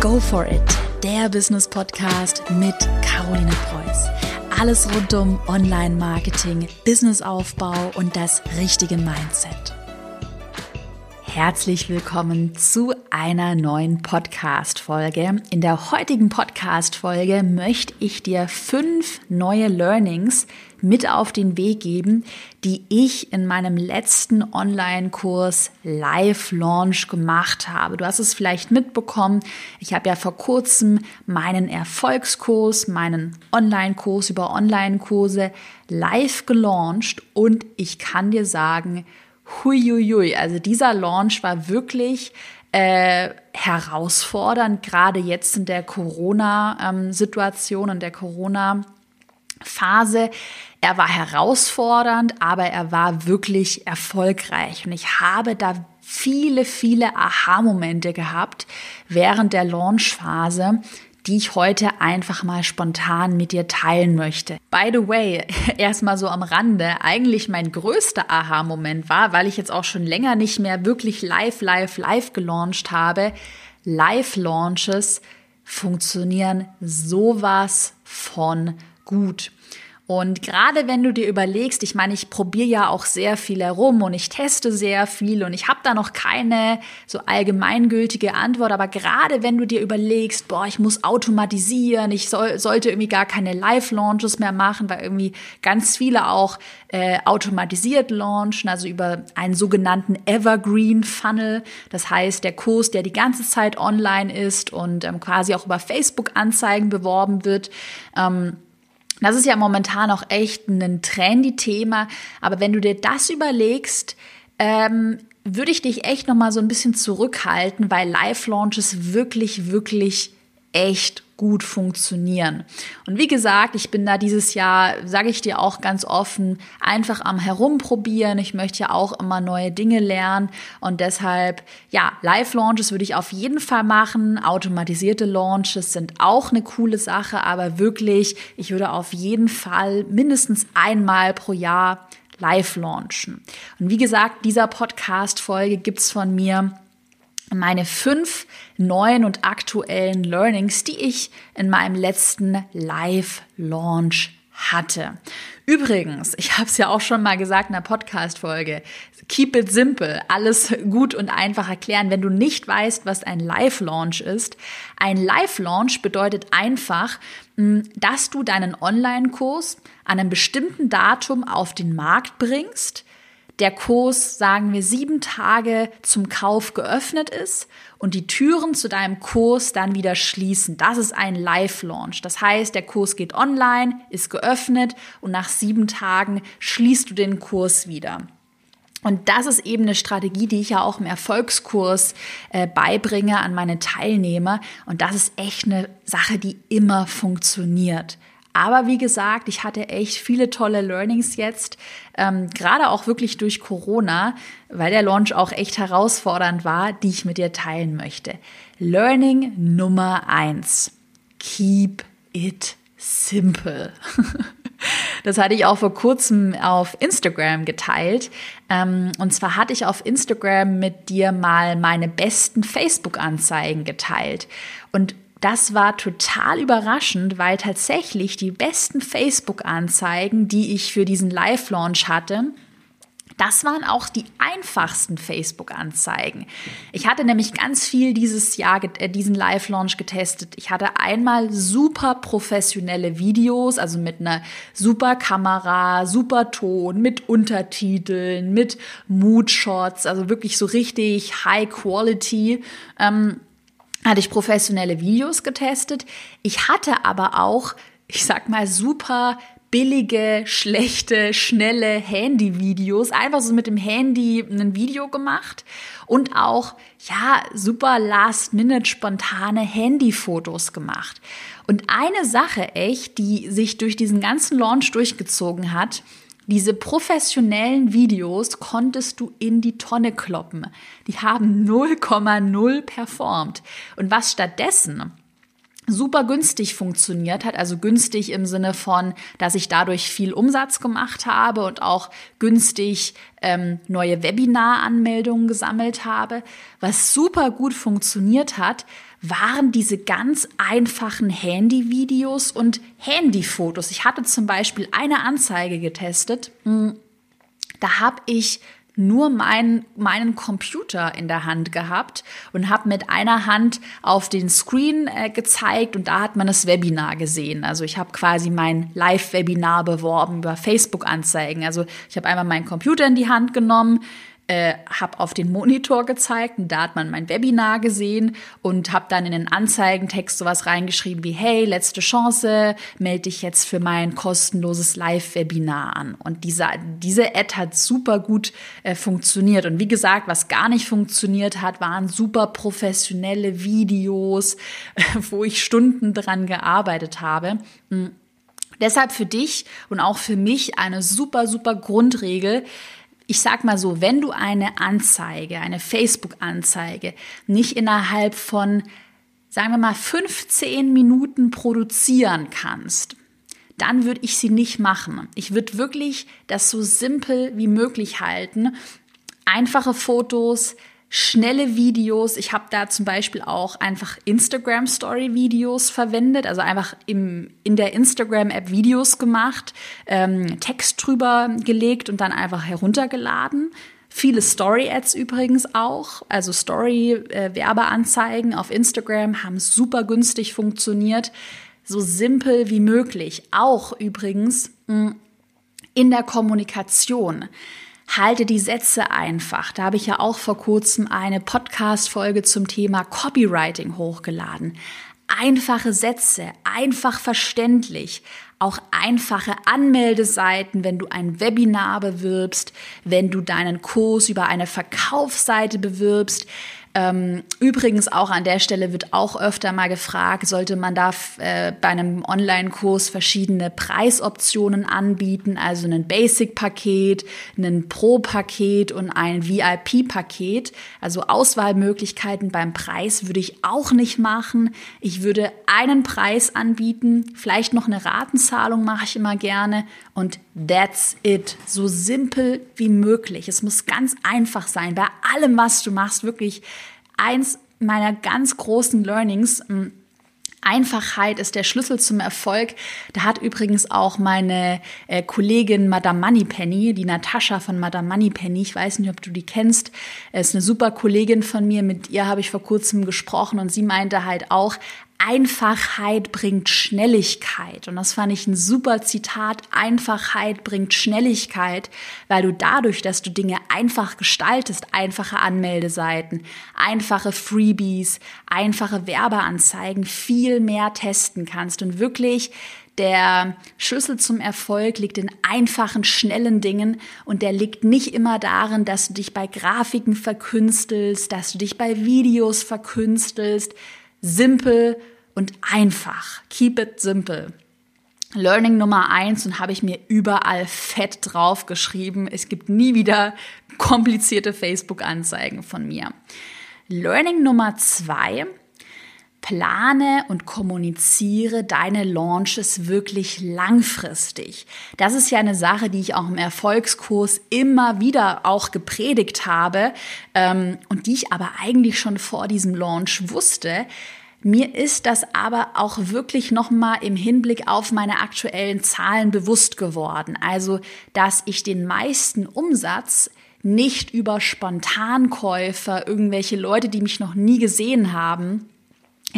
Go for it, der Business Podcast mit Caroline Preuß. Alles rund um Online-Marketing, Businessaufbau und das richtige Mindset. Herzlich willkommen zu einer neuen Podcast-Folge. In der heutigen Podcast-Folge möchte ich dir fünf neue Learnings mit auf den Weg geben, die ich in meinem letzten Online-Kurs Live Launch gemacht habe. Du hast es vielleicht mitbekommen. Ich habe ja vor kurzem meinen Erfolgskurs, meinen Online-Kurs über Online-Kurse live gelauncht und ich kann dir sagen, huiuiui, also dieser Launch war wirklich äh, herausfordernd, gerade jetzt in der Corona-Situation und der Corona-Phase. Er war herausfordernd, aber er war wirklich erfolgreich. Und ich habe da viele, viele Aha-Momente gehabt während der Launch-Phase, die ich heute einfach mal spontan mit dir teilen möchte. By the way, erstmal so am Rande, eigentlich mein größter Aha-Moment war, weil ich jetzt auch schon länger nicht mehr wirklich live, live, live gelauncht habe. Live-Launches funktionieren sowas von gut. Und gerade wenn du dir überlegst, ich meine, ich probiere ja auch sehr viel herum und ich teste sehr viel und ich habe da noch keine so allgemeingültige Antwort, aber gerade wenn du dir überlegst, boah, ich muss automatisieren, ich soll, sollte irgendwie gar keine Live-Launches mehr machen, weil irgendwie ganz viele auch äh, automatisiert launchen, also über einen sogenannten Evergreen-Funnel. Das heißt, der Kurs, der die ganze Zeit online ist und ähm, quasi auch über Facebook-Anzeigen beworben wird. Ähm, das ist ja momentan auch echt ein trendy Thema. Aber wenn du dir das überlegst, ähm, würde ich dich echt noch mal so ein bisschen zurückhalten, weil Live-Launches wirklich, wirklich echt gut funktionieren. Und wie gesagt, ich bin da dieses Jahr, sage ich dir auch ganz offen, einfach am Herumprobieren. Ich möchte ja auch immer neue Dinge lernen und deshalb, ja, Live-Launches würde ich auf jeden Fall machen. Automatisierte Launches sind auch eine coole Sache, aber wirklich, ich würde auf jeden Fall mindestens einmal pro Jahr live launchen. Und wie gesagt, dieser Podcast-Folge gibt's von mir meine fünf neuen und aktuellen Learnings, die ich in meinem letzten Live-Launch hatte. Übrigens, ich habe es ja auch schon mal gesagt in der Podcast-Folge, keep it simple, alles gut und einfach erklären. Wenn du nicht weißt, was ein Live-Launch ist, ein Live-Launch bedeutet einfach, hm, dass du deinen Online-Kurs an einem bestimmten Datum auf den Markt bringst, der Kurs, sagen wir, sieben Tage zum Kauf geöffnet ist und die Türen zu deinem Kurs dann wieder schließen. Das ist ein Live-Launch. Das heißt, der Kurs geht online, ist geöffnet und nach sieben Tagen schließt du den Kurs wieder. Und das ist eben eine Strategie, die ich ja auch im Erfolgskurs äh, beibringe an meine Teilnehmer. Und das ist echt eine Sache, die immer funktioniert. Aber wie gesagt, ich hatte echt viele tolle Learnings jetzt, ähm, gerade auch wirklich durch Corona, weil der Launch auch echt herausfordernd war, die ich mit dir teilen möchte. Learning Nummer eins: Keep it simple. Das hatte ich auch vor kurzem auf Instagram geteilt. Ähm, und zwar hatte ich auf Instagram mit dir mal meine besten Facebook-Anzeigen geteilt. Und das war total überraschend, weil tatsächlich die besten Facebook-Anzeigen, die ich für diesen Live-Launch hatte, das waren auch die einfachsten Facebook-Anzeigen. Ich hatte nämlich ganz viel dieses Jahr, äh, diesen Live-Launch getestet. Ich hatte einmal super professionelle Videos, also mit einer super Kamera, super Ton, mit Untertiteln, mit Mood-Shots, also wirklich so richtig High Quality. Ähm, hatte ich professionelle Videos getestet. Ich hatte aber auch, ich sag mal, super billige, schlechte, schnelle Handy-Videos, einfach so mit dem Handy ein Video gemacht und auch, ja, super last-minute spontane Handy-Fotos gemacht. Und eine Sache echt, die sich durch diesen ganzen Launch durchgezogen hat, diese professionellen Videos konntest du in die Tonne kloppen. Die haben 0,0 performt. Und was stattdessen super günstig funktioniert hat, also günstig im Sinne von, dass ich dadurch viel Umsatz gemacht habe und auch günstig ähm, neue Webinar-Anmeldungen gesammelt habe. Was super gut funktioniert hat, waren diese ganz einfachen Handyvideos und Handyfotos. Ich hatte zum Beispiel eine Anzeige getestet. Hm, da habe ich nur mein, meinen Computer in der Hand gehabt und habe mit einer Hand auf den Screen äh, gezeigt und da hat man das Webinar gesehen. Also ich habe quasi mein Live-Webinar beworben über Facebook-Anzeigen. Also ich habe einmal meinen Computer in die Hand genommen, äh, habe auf den Monitor gezeigt und da hat man mein Webinar gesehen und habe dann in den Anzeigentext sowas reingeschrieben wie hey letzte Chance melde dich jetzt für mein kostenloses Live-Webinar an. Und diese diese Ad hat super gut äh, funktioniert. Und wie gesagt was gar nicht funktioniert hat waren super professionelle Videos wo ich Stunden dran gearbeitet habe. Mhm. Deshalb für dich und auch für mich eine super, super Grundregel ich sag mal so, wenn du eine Anzeige, eine Facebook-Anzeige nicht innerhalb von, sagen wir mal, 15 Minuten produzieren kannst, dann würde ich sie nicht machen. Ich würde wirklich das so simpel wie möglich halten. Einfache Fotos, schnelle Videos. Ich habe da zum Beispiel auch einfach Instagram Story Videos verwendet, also einfach im, in der Instagram App Videos gemacht, ähm, Text drüber gelegt und dann einfach heruntergeladen. Viele Story-Ads übrigens auch, also Story-Werbeanzeigen auf Instagram haben super günstig funktioniert, so simpel wie möglich. Auch übrigens mh, in der Kommunikation halte die Sätze einfach. Da habe ich ja auch vor kurzem eine Podcast-Folge zum Thema Copywriting hochgeladen. Einfache Sätze, einfach verständlich, auch einfache Anmeldeseiten, wenn du ein Webinar bewirbst, wenn du deinen Kurs über eine Verkaufsseite bewirbst. Ähm, übrigens auch an der Stelle wird auch öfter mal gefragt, sollte man da äh, bei einem Online-Kurs verschiedene Preisoptionen anbieten, also ein Basic-Paket, ein Pro-Paket und ein VIP-Paket. Also Auswahlmöglichkeiten beim Preis würde ich auch nicht machen. Ich würde einen Preis anbieten, vielleicht noch eine Ratenzahlung mache ich immer gerne und that's it. So simpel wie möglich. Es muss ganz einfach sein. Bei allem, was du machst, wirklich eins meiner ganz großen Learnings. Hm, Einfachheit ist der Schlüssel zum Erfolg. Da hat übrigens auch meine äh, Kollegin Madame Moneypenny, die Natascha von Madame Moneypenny, ich weiß nicht, ob du die kennst, ist eine super Kollegin von mir, mit ihr habe ich vor kurzem gesprochen und sie meinte halt auch, Einfachheit bringt Schnelligkeit. Und das fand ich ein super Zitat. Einfachheit bringt Schnelligkeit, weil du dadurch, dass du Dinge einfach gestaltest, einfache Anmeldeseiten, einfache Freebies, einfache Werbeanzeigen, viel mehr testen kannst und wirklich der Schlüssel zum Erfolg liegt in einfachen, schnellen Dingen und der liegt nicht immer darin, dass du dich bei Grafiken verkünstelst, dass du dich bei Videos verkünstelst, simpel und einfach. Keep it simple. Learning Nummer eins und habe ich mir überall fett draufgeschrieben. Es gibt nie wieder komplizierte Facebook-Anzeigen von mir. Learning Nummer zwei. Plane und kommuniziere deine Launches wirklich langfristig. Das ist ja eine Sache, die ich auch im Erfolgskurs immer wieder auch gepredigt habe ähm, und die ich aber eigentlich schon vor diesem Launch wusste. Mir ist das aber auch wirklich nochmal im Hinblick auf meine aktuellen Zahlen bewusst geworden. Also, dass ich den meisten Umsatz nicht über Spontankäufer, irgendwelche Leute, die mich noch nie gesehen haben,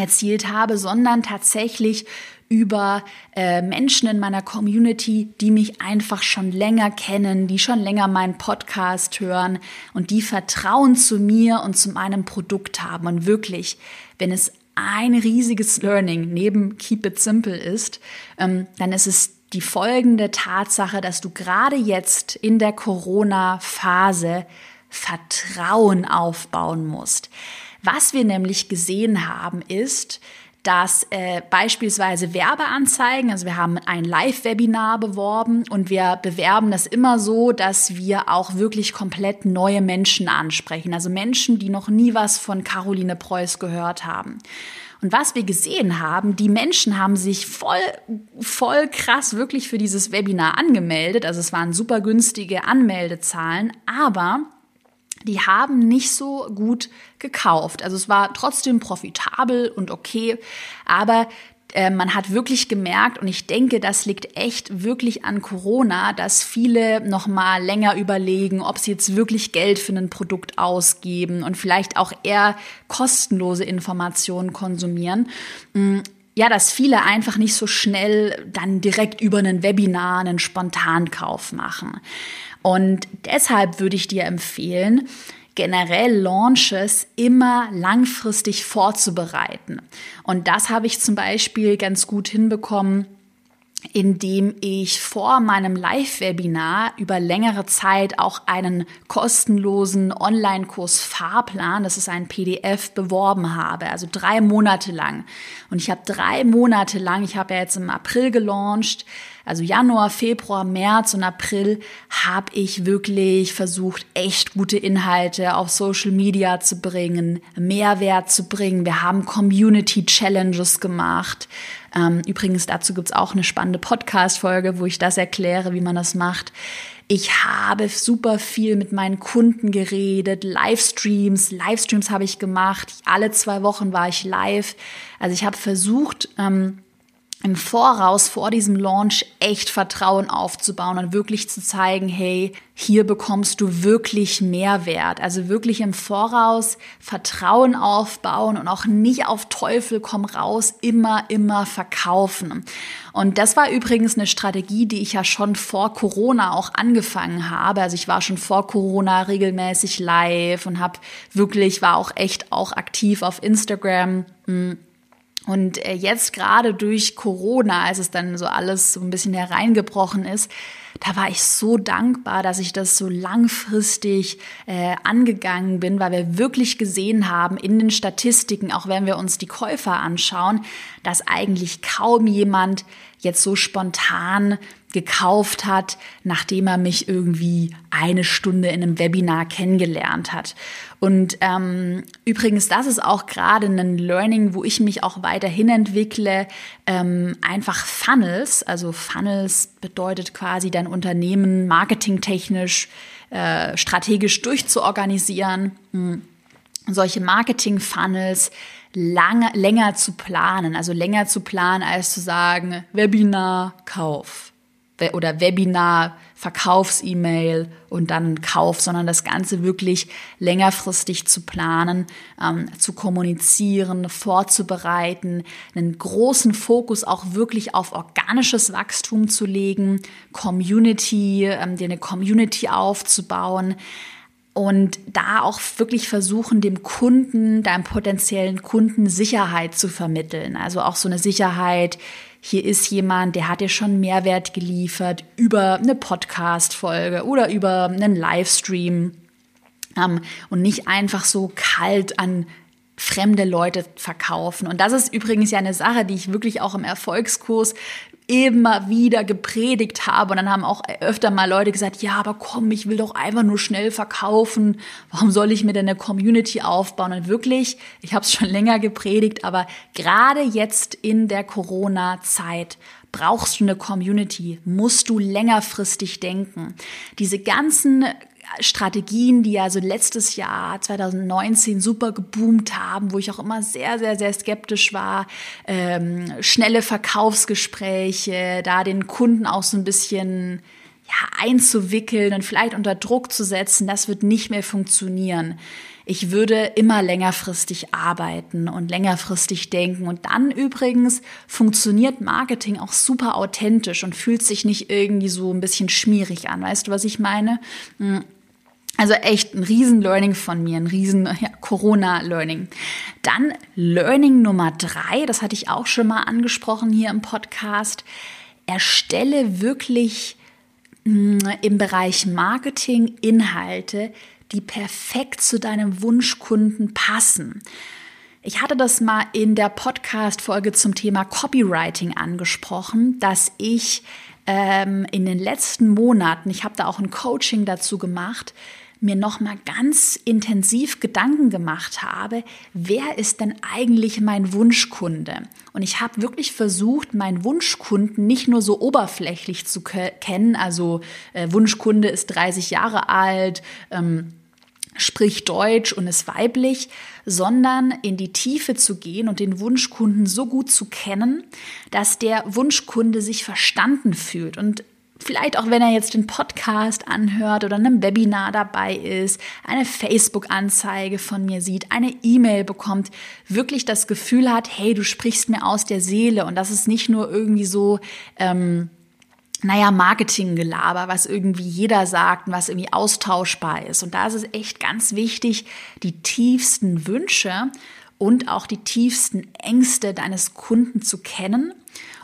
erzielt habe, sondern tatsächlich über äh, Menschen in meiner Community, die mich einfach schon länger kennen, die schon länger meinen Podcast hören und die Vertrauen zu mir und zu meinem Produkt haben. Und wirklich, wenn es ein riesiges Learning neben Keep It Simple ist, ähm, dann ist es die folgende Tatsache, dass du gerade jetzt in der Corona-Phase Vertrauen aufbauen musst. Was wir nämlich gesehen haben, ist, dass äh, beispielsweise Werbeanzeigen, also wir haben ein Live-Webinar beworben und wir bewerben das immer so, dass wir auch wirklich komplett neue Menschen ansprechen, also Menschen, die noch nie was von Caroline Preuß gehört haben. Und was wir gesehen haben, die Menschen haben sich voll, voll krass wirklich für dieses Webinar angemeldet. Also es waren super günstige Anmeldezahlen, aber die haben nicht so gut gekauft. Also es war trotzdem profitabel und okay, aber äh, man hat wirklich gemerkt, und ich denke, das liegt echt wirklich an Corona, dass viele noch mal länger überlegen, ob sie jetzt wirklich Geld für ein Produkt ausgeben und vielleicht auch eher kostenlose Informationen konsumieren. Ja, dass viele einfach nicht so schnell dann direkt über einen Webinar einen Spontankauf machen. Und deshalb würde ich dir empfehlen, generell Launches immer langfristig vorzubereiten. Und das habe ich zum Beispiel ganz gut hinbekommen indem ich vor meinem Live-Webinar über längere Zeit auch einen kostenlosen Online-Kurs Fahrplan, das ist ein PDF, beworben habe, also drei Monate lang. Und ich habe drei Monate lang, ich habe ja jetzt im April gelauncht, also Januar, Februar, März und April habe ich wirklich versucht, echt gute Inhalte auf Social Media zu bringen, Mehrwert zu bringen. Wir haben Community Challenges gemacht. Ähm, übrigens, dazu gibt's auch eine spannende Podcast-Folge, wo ich das erkläre, wie man das macht. Ich habe super viel mit meinen Kunden geredet, Livestreams, Livestreams habe ich gemacht. Alle zwei Wochen war ich live. Also ich habe versucht, ähm, im Voraus vor diesem Launch echt Vertrauen aufzubauen und wirklich zu zeigen, hey, hier bekommst du wirklich Mehrwert. Also wirklich im Voraus Vertrauen aufbauen und auch nicht auf Teufel komm raus immer, immer verkaufen. Und das war übrigens eine Strategie, die ich ja schon vor Corona auch angefangen habe. Also ich war schon vor Corona regelmäßig live und habe wirklich, war auch echt auch aktiv auf Instagram. Hm. Und äh, jetzt gerade durch Corona, als es dann so alles so ein bisschen hereingebrochen ist, da war ich so dankbar, dass ich das so langfristig äh, angegangen bin, weil wir wirklich gesehen haben in den Statistiken, auch wenn wir uns die Käufer anschauen, dass eigentlich kaum jemand jetzt so spontan gekauft hat, nachdem er mich irgendwie eine Stunde in einem Webinar kennengelernt hat. Und ähm, übrigens, das ist auch gerade ein Learning, wo ich mich auch weiterhin entwickle. Ähm, einfach Funnels, also Funnels bedeutet quasi dein Unternehmen marketingtechnisch, äh, strategisch durchzuorganisieren. Hm. Solche Marketing-Funnels länger zu planen, also länger zu planen, als zu sagen, Webinar, Kauf oder Webinar, Verkaufs-E-Mail und dann Kauf, sondern das Ganze wirklich längerfristig zu planen, ähm, zu kommunizieren, vorzubereiten, einen großen Fokus auch wirklich auf organisches Wachstum zu legen, Community, ähm, dir eine Community aufzubauen und da auch wirklich versuchen, dem Kunden, deinem potenziellen Kunden Sicherheit zu vermitteln. Also auch so eine Sicherheit, hier ist jemand, der hat dir schon Mehrwert geliefert über eine Podcast-Folge oder über einen Livestream ähm, und nicht einfach so kalt an fremde Leute verkaufen. Und das ist übrigens ja eine Sache, die ich wirklich auch im Erfolgskurs immer wieder gepredigt habe. Und dann haben auch öfter mal Leute gesagt, ja, aber komm, ich will doch einfach nur schnell verkaufen. Warum soll ich mir denn eine Community aufbauen? Und wirklich, ich habe es schon länger gepredigt, aber gerade jetzt in der Corona-Zeit brauchst du eine Community, musst du längerfristig denken. Diese ganzen Strategien, die ja so letztes Jahr 2019 super geboomt haben, wo ich auch immer sehr, sehr, sehr skeptisch war. Ähm, schnelle Verkaufsgespräche, da den Kunden auch so ein bisschen ja, einzuwickeln und vielleicht unter Druck zu setzen, das wird nicht mehr funktionieren. Ich würde immer längerfristig arbeiten und längerfristig denken. Und dann übrigens funktioniert Marketing auch super authentisch und fühlt sich nicht irgendwie so ein bisschen schmierig an. Weißt du, was ich meine? Also echt ein Riesen-Learning von mir, ein riesen ja, Corona-Learning. Dann Learning Nummer drei, das hatte ich auch schon mal angesprochen hier im Podcast. Erstelle wirklich mh, hm, im Bereich Marketing Inhalte, die perfekt zu deinem Wunschkunden passen. Ich hatte das mal in der Podcast-Folge zum Thema Copywriting angesprochen, dass ich ähm, in den letzten Monaten, ich habe da auch ein Coaching dazu gemacht, mir noch mal ganz intensiv Gedanken gemacht habe, wer ist denn eigentlich mein Wunschkunde? Und ich habe wirklich versucht, meinen Wunschkunden nicht nur so oberflächlich zu kennen, also äh, Wunschkunde ist 30 Jahre alt, ähm, spricht Deutsch und ist weiblich, sondern in die Tiefe zu gehen und den Wunschkunden so gut zu kennen, dass der Wunschkunde sich verstanden fühlt. Und vielleicht auch wenn er jetzt den Podcast anhört oder einem Webinar dabei ist, eine Facebook-Anzeige von mir sieht, eine E-Mail bekommt, wirklich das Gefühl hat, hey, du sprichst mir aus der Seele. Und das ist nicht nur irgendwie so, ähm, naja, Marketinggelaber, was irgendwie jeder sagt und was irgendwie austauschbar ist. Und da ist es echt ganz wichtig, die tiefsten Wünsche und auch die tiefsten Ängste deines Kunden zu kennen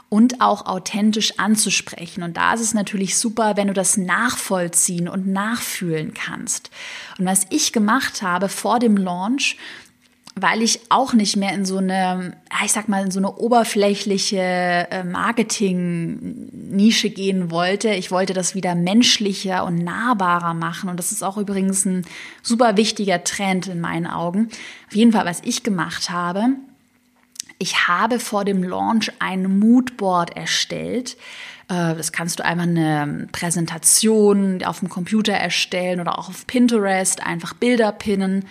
und auch authentisch anzusprechen. Und da ist es natürlich super, wenn du das nachvollziehen und nachfühlen kannst. Und was ich gemacht habe vor dem Launch, weil ich auch nicht mehr in so eine, ich sag mal, in so eine oberflächliche äh, Marketing-Nische gehen wollte. Ich wollte das wieder menschlicher und nahbarer machen. Und das ist auch übrigens ein super wichtiger Trend in meinen Augen. Auf jeden Fall, was ich gemacht habe, ich habe vor dem Launch ein Moodboard erstellt. Äh, das kannst du einfach eine Präsentation auf dem Computer erstellen oder auch auf Pinterest, einfach Bilder pinnen.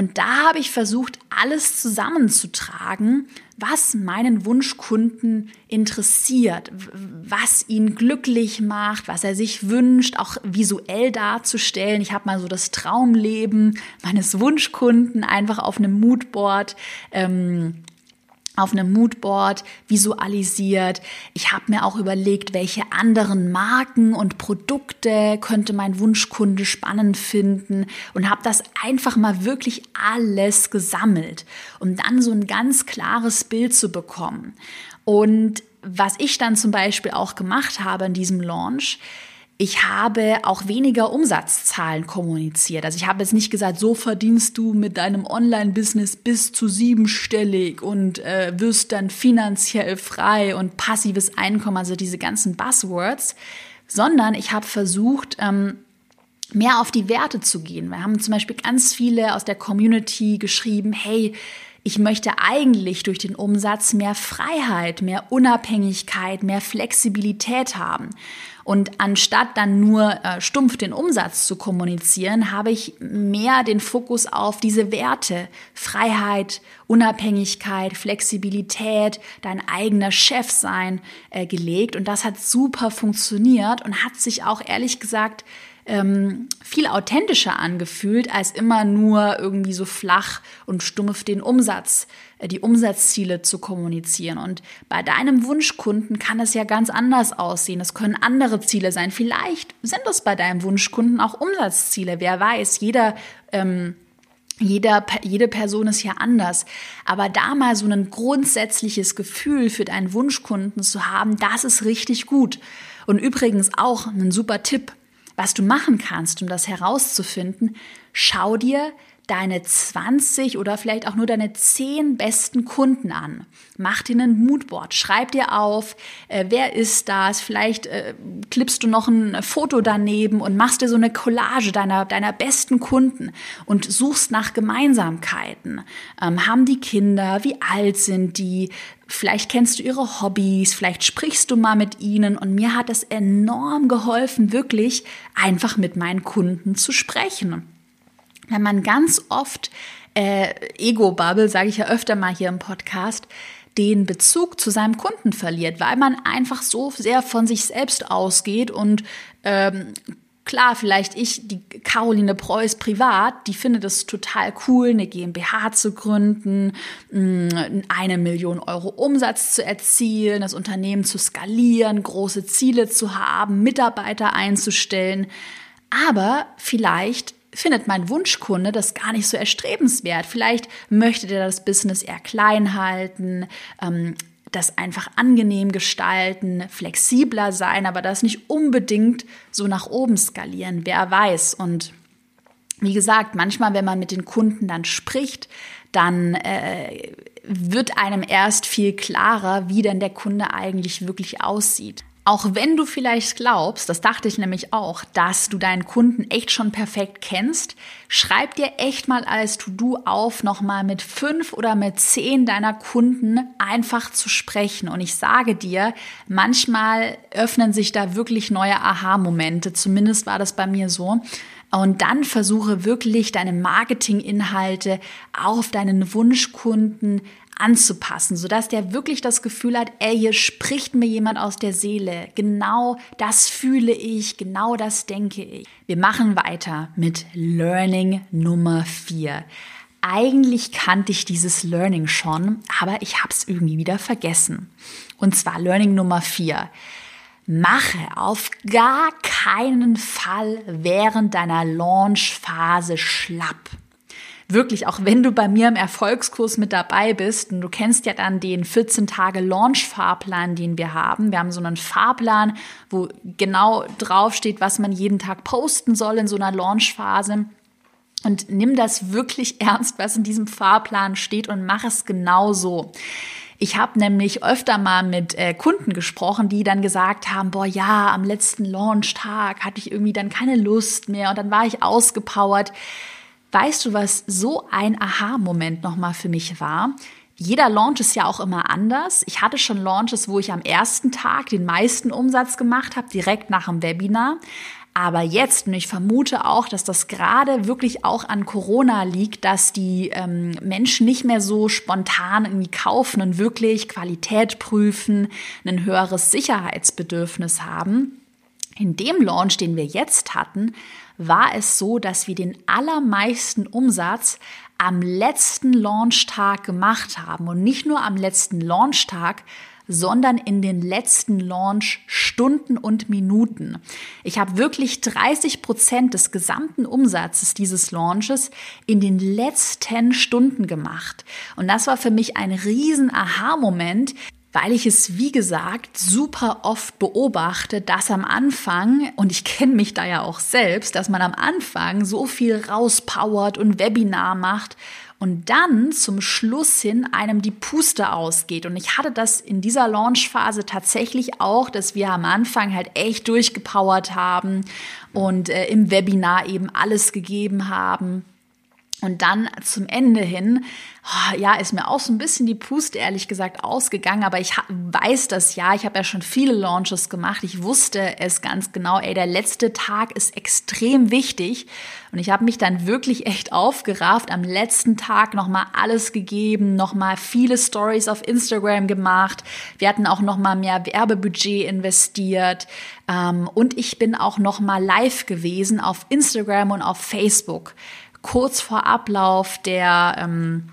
Und da habe ich versucht, alles zusammenzutragen, was meinen Wunschkunden interessiert, was ihn glücklich macht, was er sich wünscht, auch visuell darzustellen. Ich habe mal so das Traumleben meines Wunschkunden einfach auf einem Moodboard ähm, auf einem Moodboard visualisiert. Ich habe mir auch überlegt, welche anderen Marken und Produkte könnte mein Wunschkunde spannend finden und habe das einfach mal wirklich alles gesammelt, um dann so ein ganz klares Bild zu bekommen. Und was ich dann zum Beispiel auch gemacht habe in diesem Launch, ich habe auch weniger Umsatzzahlen kommuniziert. Also ich habe jetzt nicht gesagt, so verdienst du mit deinem Online-Business bis zu siebenstellig und äh, wirst dann finanziell frei und passives Einkommen, also diese ganzen Buzzwords, sondern ich habe versucht, ähm, mehr auf die Werte zu gehen. Wir haben zum Beispiel ganz viele aus der Community geschrieben, hey, ich möchte eigentlich durch den Umsatz mehr Freiheit, mehr Unabhängigkeit, mehr Flexibilität haben. Und anstatt dann nur äh, stumpf den Umsatz zu kommunizieren, habe ich mehr den Fokus auf diese Werte, Freiheit, Unabhängigkeit, Flexibilität, dein eigener Chef sein äh, gelegt. Und das hat super funktioniert und hat sich auch ehrlich gesagt ähm, viel authentischer angefühlt, als immer nur irgendwie so flach und stumpf den Umsatz, äh, die Umsatzziele zu kommunizieren. Und bei deinem Wunschkunden kann es ja ganz anders aussehen. Es können andere Ziele sein. Vielleicht sind es bei deinem Wunschkunden auch Umsatzziele. Wer weiß, jeder ähm, jeder, jede Person ist ja anders. Aber da mal so ein grundsätzliches Gefühl für deinen Wunschkunden zu haben, das ist richtig gut. Und übrigens auch ein super Tipp. Was du machen kannst, um das herauszufinden, schau dir deine 20 oder vielleicht auch nur deine 10 besten Kunden an. Mach dir ein Moodboard, schreib dir auf, äh, wer ist das, vielleicht äh, klippst du noch ein Foto daneben und machst dir so eine Collage deiner, deiner besten Kunden und suchst nach Gemeinsamkeiten. Ähm, haben die Kinder, wie alt sind die, vielleicht kennst du ihre Hobbys, vielleicht sprichst du mal mit ihnen. Und mir hat es enorm geholfen, wirklich einfach mit meinen Kunden zu sprechen wenn man ganz oft äh, Ego-Bubble, sage ich ja öfter mal hier im Podcast, den Bezug zu seinem Kunden verliert, weil man einfach so sehr von sich selbst ausgeht und ähm, klar, vielleicht ich, die Caroline Preuß privat, die findet es total cool, eine GmbH zu gründen, mm, eine Million Euro Umsatz zu erzielen, das Unternehmen zu skalieren, große Ziele zu haben, Mitarbeiter einzustellen. Aber vielleicht findet mein Wunschkunde das gar nicht so erstrebenswert. Vielleicht möchte der das Business eher klein halten, ähm, das einfach angenehm gestalten, flexibler sein, aber das nicht unbedingt so nach oben skalieren. Wer weiß. Und wie gesagt, manchmal, wenn man mit den Kunden dann spricht, dann äh, wird einem erst viel klarer, wie denn der Kunde eigentlich wirklich aussieht. Auch wenn du vielleicht glaubst, das dachte ich nämlich auch, dass du deinen Kunden echt schon perfekt kennst, schreib dir echt mal als To-Do auf, nochmal mit fünf oder mit zehn deiner Kunden einfach zu sprechen. Und ich sage dir, manchmal öffnen sich da wirklich neue Aha-Momente. Zumindest war das bei mir so. Und dann versuche wirklich deine Marketinginhalte auf deinen Wunschkunden anzupassen, sodass der wirklich das Gefühl hat, ey, hier spricht mir jemand aus der Seele. Genau das fühle ich, genau das denke ich. Wir machen weiter mit Learning Nummer 4. Eigentlich kannte ich dieses Learning schon, aber ich habe es irgendwie wieder vergessen. Und zwar Learning Nummer 4 mache auf gar keinen Fall während deiner Launchphase schlapp. Wirklich, auch wenn du bei mir im Erfolgskurs mit dabei bist und du kennst ja dann den 14 Tage Launch-Fahrplan, den wir haben. Wir haben so einen Fahrplan, wo genau draufsteht, was man jeden Tag posten soll in so einer Launchphase. Und nimm das wirklich ernst, was in diesem Fahrplan steht und mach es genau so. Ich habe nämlich öfter mal mit äh, Kunden gesprochen, die dann gesagt haben, boah ja, am letzten Launchtag hatte ich irgendwie dann keine Lust mehr und dann war ich ausgepowert. Weißt du, was so ein Aha-Moment nochmal für mich war? Jeder Launch ist ja auch immer anders. Ich hatte schon Launches, wo ich am ersten Tag den meisten Umsatz gemacht habe, direkt nach dem Webinar. Aber jetzt, und ich vermute auch, dass das gerade wirklich auch an Corona liegt, dass die ähm, Menschen nicht mehr so spontan irgendwie kaufen und wirklich Qualität prüfen, ein höheres Sicherheitsbedürfnis haben. In dem Launch, den wir jetzt hatten, war es so, dass wir den allermeisten Umsatz am letzten Launchtag gemacht haben. Und nicht nur am letzten Launchtag, sondern in den letzten Launch-Stunden und Minuten. Ich habe wirklich 30 Prozent des gesamten Umsatzes dieses Launches in den letzten Stunden gemacht. Und das war für mich ein riesen Aha-Moment, weil ich es, wie gesagt, super oft beobachte, dass am Anfang, und ich kenne mich da ja auch selbst, dass man am Anfang so viel rauspowert und Webinar macht und dann zum Schluss hin einem die Puste ausgeht. Und ich hatte das in dieser Launchphase tatsächlich auch, dass wir am Anfang halt echt durchgepowert haben und äh, im Webinar eben alles gegeben haben. Und dann zum Ende hin, oh, ja, ist mir auch so ein bisschen die Puste ehrlich gesagt ausgegangen, aber ich weiß das ja, ich habe ja schon viele Launches gemacht, ich wusste es ganz genau, ey, der letzte Tag ist extrem wichtig. Und ich habe mich dann wirklich echt aufgerafft, am letzten Tag nochmal alles gegeben, nochmal viele Stories auf Instagram gemacht, wir hatten auch nochmal mehr Werbebudget investiert. Ähm, und ich bin auch nochmal live gewesen auf Instagram und auf Facebook kurz vor Ablauf der ähm,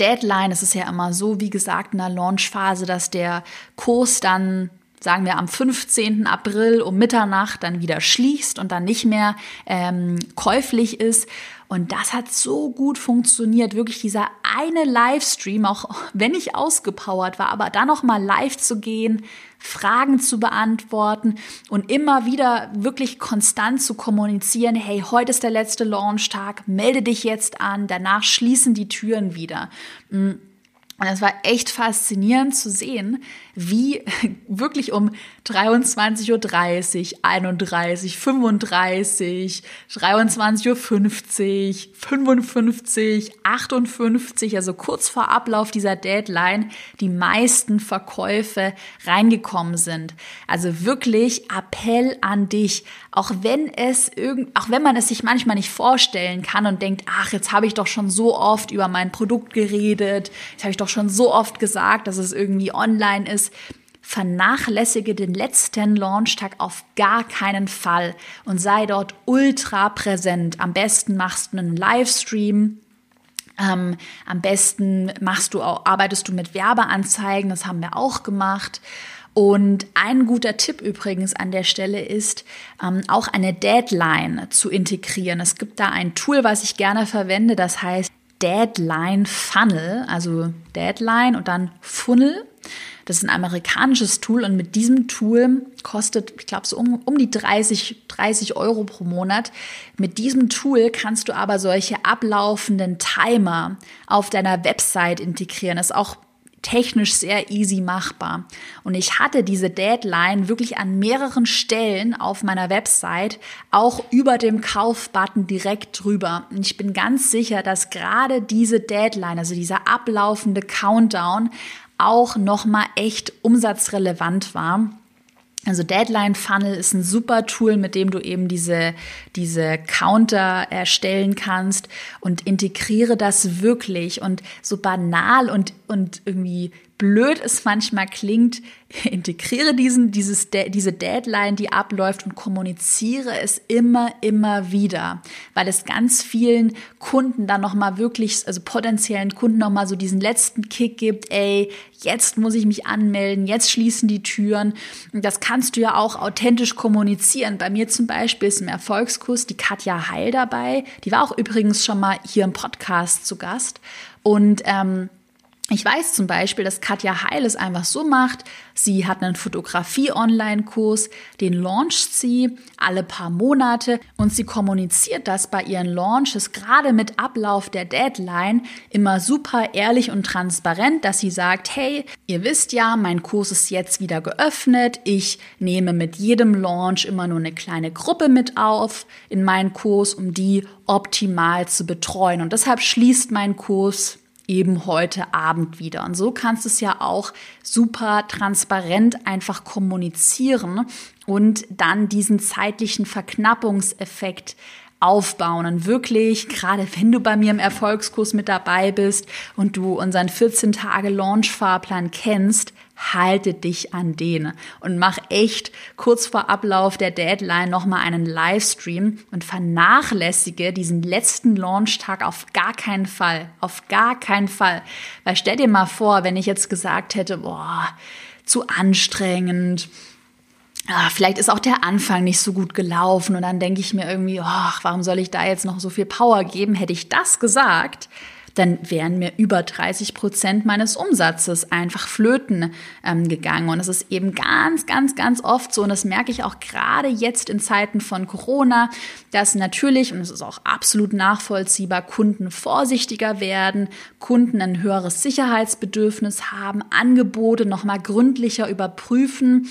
Deadline, es ist ja immer so, wie gesagt, in der Launchphase, dass der Kurs dann sagen wir am 15. April um Mitternacht dann wieder schließt und dann nicht mehr ähm, käuflich ist. Und das hat so gut funktioniert, wirklich dieser eine Livestream, auch wenn ich ausgepowert war, aber dann noch mal live zu gehen, Fragen zu beantworten und immer wieder wirklich konstant zu kommunizieren, hey, heute ist der letzte Launchtag, melde dich jetzt an, danach schließen die Türen wieder. Mm. Und es war echt faszinierend zu sehen, wie wirklich um 23.30 Uhr, 31, 35, 23.50 Uhr, 55, 58, also kurz vor Ablauf dieser Deadline, die meisten Verkäufe reingekommen sind. Also wirklich Appell an dich, auch wenn es irgend, auch wenn man es sich manchmal nicht vorstellen kann und denkt, ach, jetzt habe ich doch schon so oft über mein Produkt geredet, jetzt habe ich doch schon so oft gesagt, dass es irgendwie online ist vernachlässige den letzten Launchtag auf gar keinen Fall und sei dort ultra präsent. Am besten machst du einen Livestream. Ähm, am besten machst du auch, arbeitest du mit Werbeanzeigen, das haben wir auch gemacht. Und ein guter Tipp übrigens an der Stelle ist, ähm, auch eine Deadline zu integrieren. Es gibt da ein Tool, was ich gerne verwende, das heißt Deadline Funnel, also Deadline und dann Funnel. Das ist ein amerikanisches Tool und mit diesem Tool kostet, ich glaube, so um, um die 30, 30 Euro pro Monat. Mit diesem Tool kannst du aber solche ablaufenden Timer auf deiner Website integrieren. Das ist auch technisch sehr easy machbar. Und ich hatte diese Deadline wirklich an mehreren Stellen auf meiner Website, auch über dem Kaufbutton direkt drüber. Und ich bin ganz sicher, dass gerade diese Deadline, also dieser ablaufende Countdown, auch nochmal echt umsatzrelevant war. Also Deadline Funnel ist ein super Tool, mit dem du eben diese, diese Counter erstellen kannst und integriere das wirklich. Und so banal und, und irgendwie blöd es manchmal klingt, integriere diesen, dieses, diese Deadline, die abläuft und kommuniziere es immer, immer wieder, weil es ganz vielen Kunden dann nochmal wirklich, also potenziellen Kunden nochmal so diesen letzten Kick gibt, ey, jetzt muss ich mich anmelden, jetzt schließen die Türen. Und das kannst du ja auch authentisch kommunizieren. Bei mir zum Beispiel ist im Erfolgskurs die Katja Heil dabei, die war auch übrigens schon mal hier im Podcast zu Gast und ähm, ich weiß zum Beispiel, dass Katja Heil es einfach so macht. Sie hat einen Fotografie-Online-Kurs, den launcht sie alle paar Monate und sie kommuniziert das bei ihren Launches gerade mit Ablauf der Deadline immer super ehrlich und transparent, dass sie sagt, hey, ihr wisst ja, mein Kurs ist jetzt wieder geöffnet. Ich nehme mit jedem Launch immer nur eine kleine Gruppe mit auf in meinen Kurs, um die optimal zu betreuen. Und deshalb schließt mein Kurs eben heute Abend wieder. Und so kannst du es ja auch super transparent einfach kommunizieren und dann diesen zeitlichen Verknappungseffekt aufbauen und wirklich, gerade wenn du bei mir im Erfolgskurs mit dabei bist und du unseren 14 Tage Launch-Fahrplan kennst, halte dich an den und mach echt kurz vor Ablauf der Deadline nochmal einen Livestream und vernachlässige diesen letzten Launchtag auf gar keinen Fall. Auf gar keinen Fall. Weil stell dir mal vor, wenn ich jetzt gesagt hätte, boah, zu anstrengend, Ah, vielleicht ist auch der Anfang nicht so gut gelaufen und dann denke ich mir irgendwie, ach, warum soll ich da jetzt noch so viel Power geben? Hätte ich das gesagt, dann wären mir über 30 Prozent meines Umsatzes einfach flöten ähm, gegangen. Und es ist eben ganz, ganz, ganz oft so, und das merke ich auch gerade jetzt in Zeiten von Corona, dass natürlich, und es ist auch absolut nachvollziehbar, Kunden vorsichtiger werden, Kunden ein höheres Sicherheitsbedürfnis haben, Angebote nochmal gründlicher überprüfen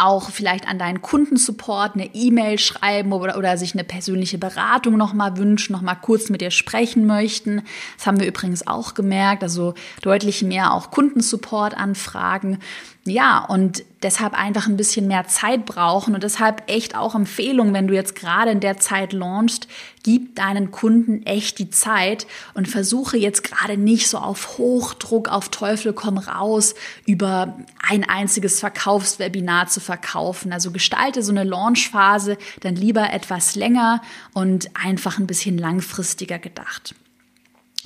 auch vielleicht an deinen Kundensupport eine E-Mail schreiben oder, oder sich eine persönliche Beratung nochmal wünschen, nochmal kurz mit dir sprechen möchten. Das haben wir übrigens auch gemerkt, also deutlich mehr auch Kundensupport anfragen. Ja, und deshalb einfach ein bisschen mehr Zeit brauchen und deshalb echt auch Empfehlung, wenn du jetzt gerade in der Zeit launchst, gib deinen Kunden echt die Zeit und versuche jetzt gerade nicht so auf Hochdruck, auf Teufel komm raus, über ein einziges Verkaufswebinar zu verkaufen. Also gestalte so eine Launchphase dann lieber etwas länger und einfach ein bisschen langfristiger gedacht.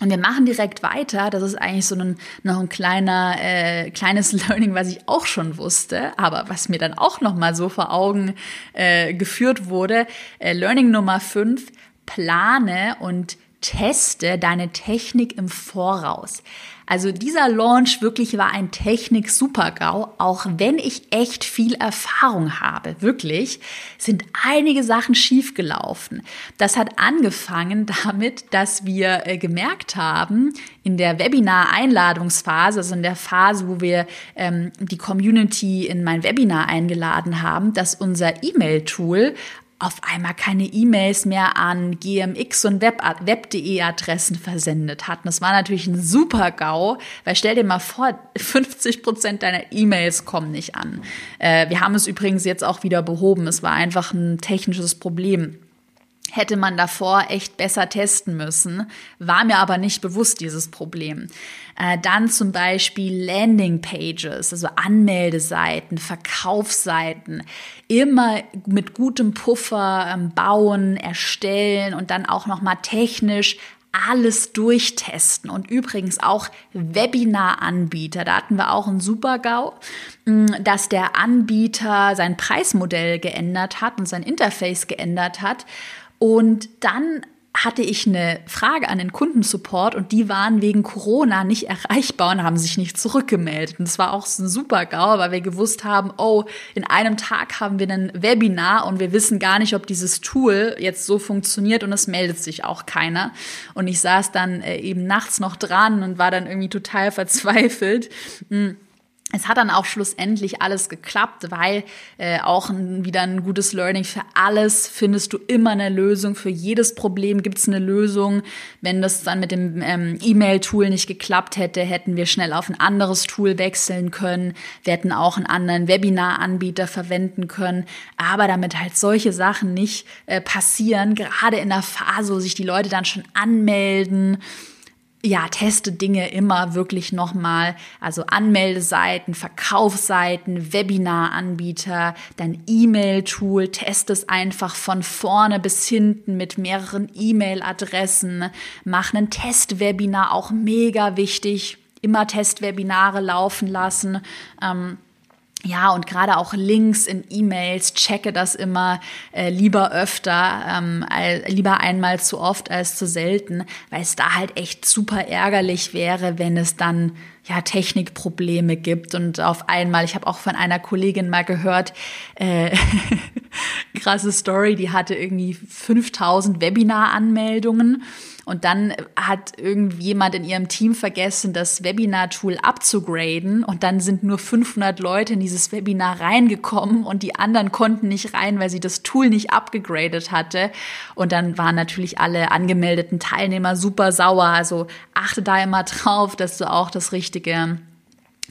Und wir machen direkt weiter. Das ist eigentlich so ein, noch ein kleiner, äh, kleines Learning, was ich auch schon wusste, aber was mir dann auch noch mal so vor Augen äh, geführt wurde. Äh, Learning Nummer 5, plane und teste deine Technik im Voraus. Also dieser Launch wirklich war ein Technik-Supergau, auch wenn ich echt viel Erfahrung habe. Wirklich sind einige Sachen schiefgelaufen. Das hat angefangen damit, dass wir äh, gemerkt haben, in der Webinar-Einladungsphase, also in der Phase, wo wir ähm, die Community in mein Webinar eingeladen haben, dass unser E-Mail-Tool auf einmal keine E-Mails mehr an GMX und Web.de Adressen versendet hatten. Das war natürlich ein super GAU, weil stell dir mal vor, 50 Prozent deiner E-Mails kommen nicht an. Äh, wir haben es übrigens jetzt auch wieder behoben. Es war einfach ein technisches Problem hätte man davor echt besser testen müssen, war mir aber nicht bewusst, dieses Problem. Äh, dann zum Beispiel Landing Pages, also Anmeldeseiten, Verkaufsseiten, immer mit gutem Puffer ähm, bauen, erstellen und dann auch nochmal technisch alles durchtesten und übrigens auch Webinar-Anbieter. Da hatten wir auch einen Super-GAU, mm, dass der Anbieter sein Preismodell geändert hat und sein Interface geändert hat und dann hatte ich eine Frage an den Kundensupport und die waren wegen Corona nicht erreichbar und haben sich nicht zurückgemeldet. Und das war auch ein super GAU, weil wir gewusst haben, oh, in einem Tag haben wir ein Webinar und wir wissen gar nicht, ob dieses Tool jetzt so funktioniert und es meldet sich auch keiner. Und ich saß dann äh, eben nachts noch dran und war dann irgendwie total verzweifelt. Mhm es hat dann auch schlussendlich alles geklappt, weil äh, auch ein, wieder ein gutes Learning für alles findest du immer eine Lösung. Für jedes Problem gibt es eine Lösung. Wenn das dann mit dem ähm, E-Mail-Tool nicht geklappt hätte, hätten wir schnell auf ein anderes Tool wechseln können. Wir hätten auch einen anderen Webinar-Anbieter verwenden können. Aber damit halt solche Sachen nicht äh, passieren, gerade in der Phase, wo sich die Leute dann schon anmelden, ja, teste Dinge immer wirklich nochmal. Also Anmeldeseiten, Verkaufsseiten, Webinaranbieter, dein E-Mail-Tool, teste es einfach von vorne bis hinten mit mehreren E-Mail-Adressen. Mach einen Testwebinar, auch mega wichtig. Immer Testwebinare laufen lassen. Ähm, ja, und gerade auch Links in E-Mails, checke das immer äh, lieber öfter, ähm, lieber einmal zu oft als zu selten, weil es da halt echt super ärgerlich wäre, wenn es dann ja Technikprobleme gibt. Und auf einmal, ich habe auch von einer Kollegin mal gehört, äh, krasse Story, die hatte irgendwie 5000 Webinar-Anmeldungen und dann hat irgendjemand in ihrem Team vergessen, das Webinar-Tool abzugraden. Und dann sind nur 500 Leute in dieses Webinar reingekommen und die anderen konnten nicht rein, weil sie das Tool nicht abgegradet hatte. Und dann waren natürlich alle angemeldeten Teilnehmer super sauer. Also achte da immer drauf, dass du auch das richtige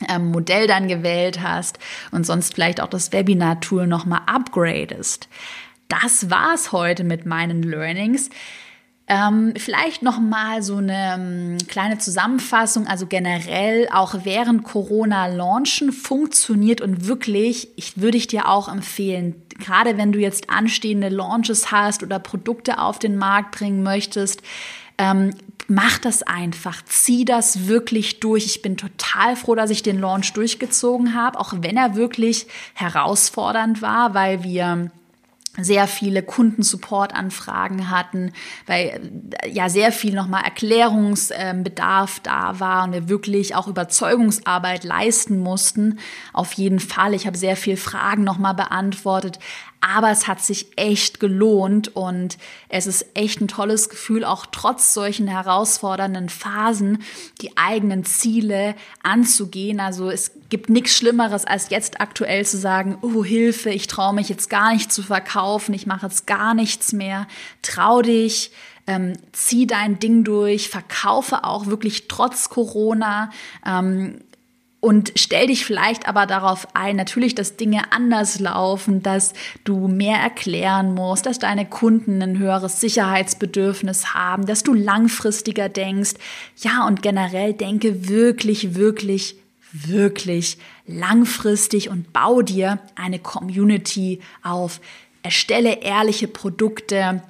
ähm, Modell dann gewählt hast und sonst vielleicht auch das Webinar-Tool nochmal upgradest. Das war's heute mit meinen Learnings. Ähm, vielleicht noch mal so eine ähm, kleine Zusammenfassung. Also generell auch während Corona launchen funktioniert und wirklich, ich würde ich dir auch empfehlen, gerade wenn du jetzt anstehende Launches hast oder Produkte auf den Markt bringen möchtest, ähm, mach das einfach, zieh das wirklich durch. Ich bin total froh, dass ich den Launch durchgezogen habe, auch wenn er wirklich herausfordernd war, weil wir sehr viele Kundensupport-Anfragen hatten, weil äh, ja sehr viel nochmal Erklärungsbedarf da war und wir wirklich auch Überzeugungsarbeit leisten mussten. Auf jeden Fall. Ich habe sehr viel Fragen nochmal beantwortet. Aber es hat sich echt gelohnt und es ist echt ein tolles Gefühl, auch trotz solchen herausfordernden Phasen die eigenen Ziele anzugehen. Also es gibt nichts Schlimmeres, als jetzt aktuell zu sagen, oh Hilfe, ich traue mich jetzt gar nicht zu verkaufen, ich mache jetzt gar nichts mehr. Trau dich, ähm, zieh dein Ding durch, verkaufe auch wirklich trotz Corona. Ähm, und stell dich vielleicht aber darauf ein, natürlich, dass Dinge anders laufen, dass du mehr erklären musst, dass deine Kunden ein höheres Sicherheitsbedürfnis haben, dass du langfristiger denkst. Ja, und generell denke wirklich, wirklich, wirklich langfristig und bau dir eine Community auf. Erstelle ehrliche Produkte,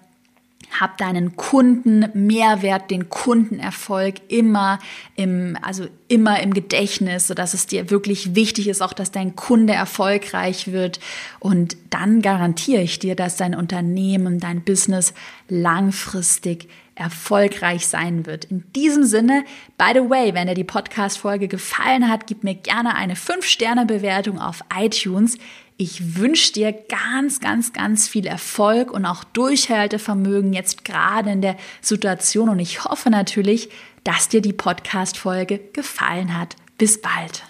hab deinen Kunden Mehrwert, den Kundenerfolg immer im, also immer im Gedächtnis, sodass es dir wirklich wichtig ist, auch dass dein Kunde erfolgreich wird. Und dann garantiere ich dir, dass dein Unternehmen, dein Business langfristig erfolgreich sein wird. In diesem Sinne, by the way, wenn dir die Podcast-Folge gefallen hat, gib mir gerne eine 5-Sterne-Bewertung auf iTunes. Ich wünsche dir ganz, ganz, ganz viel Erfolg und auch Durchhaltevermögen jetzt gerade in der Situation und ich hoffe natürlich, dass dir die Podcast-Folge gefallen hat. Bis bald.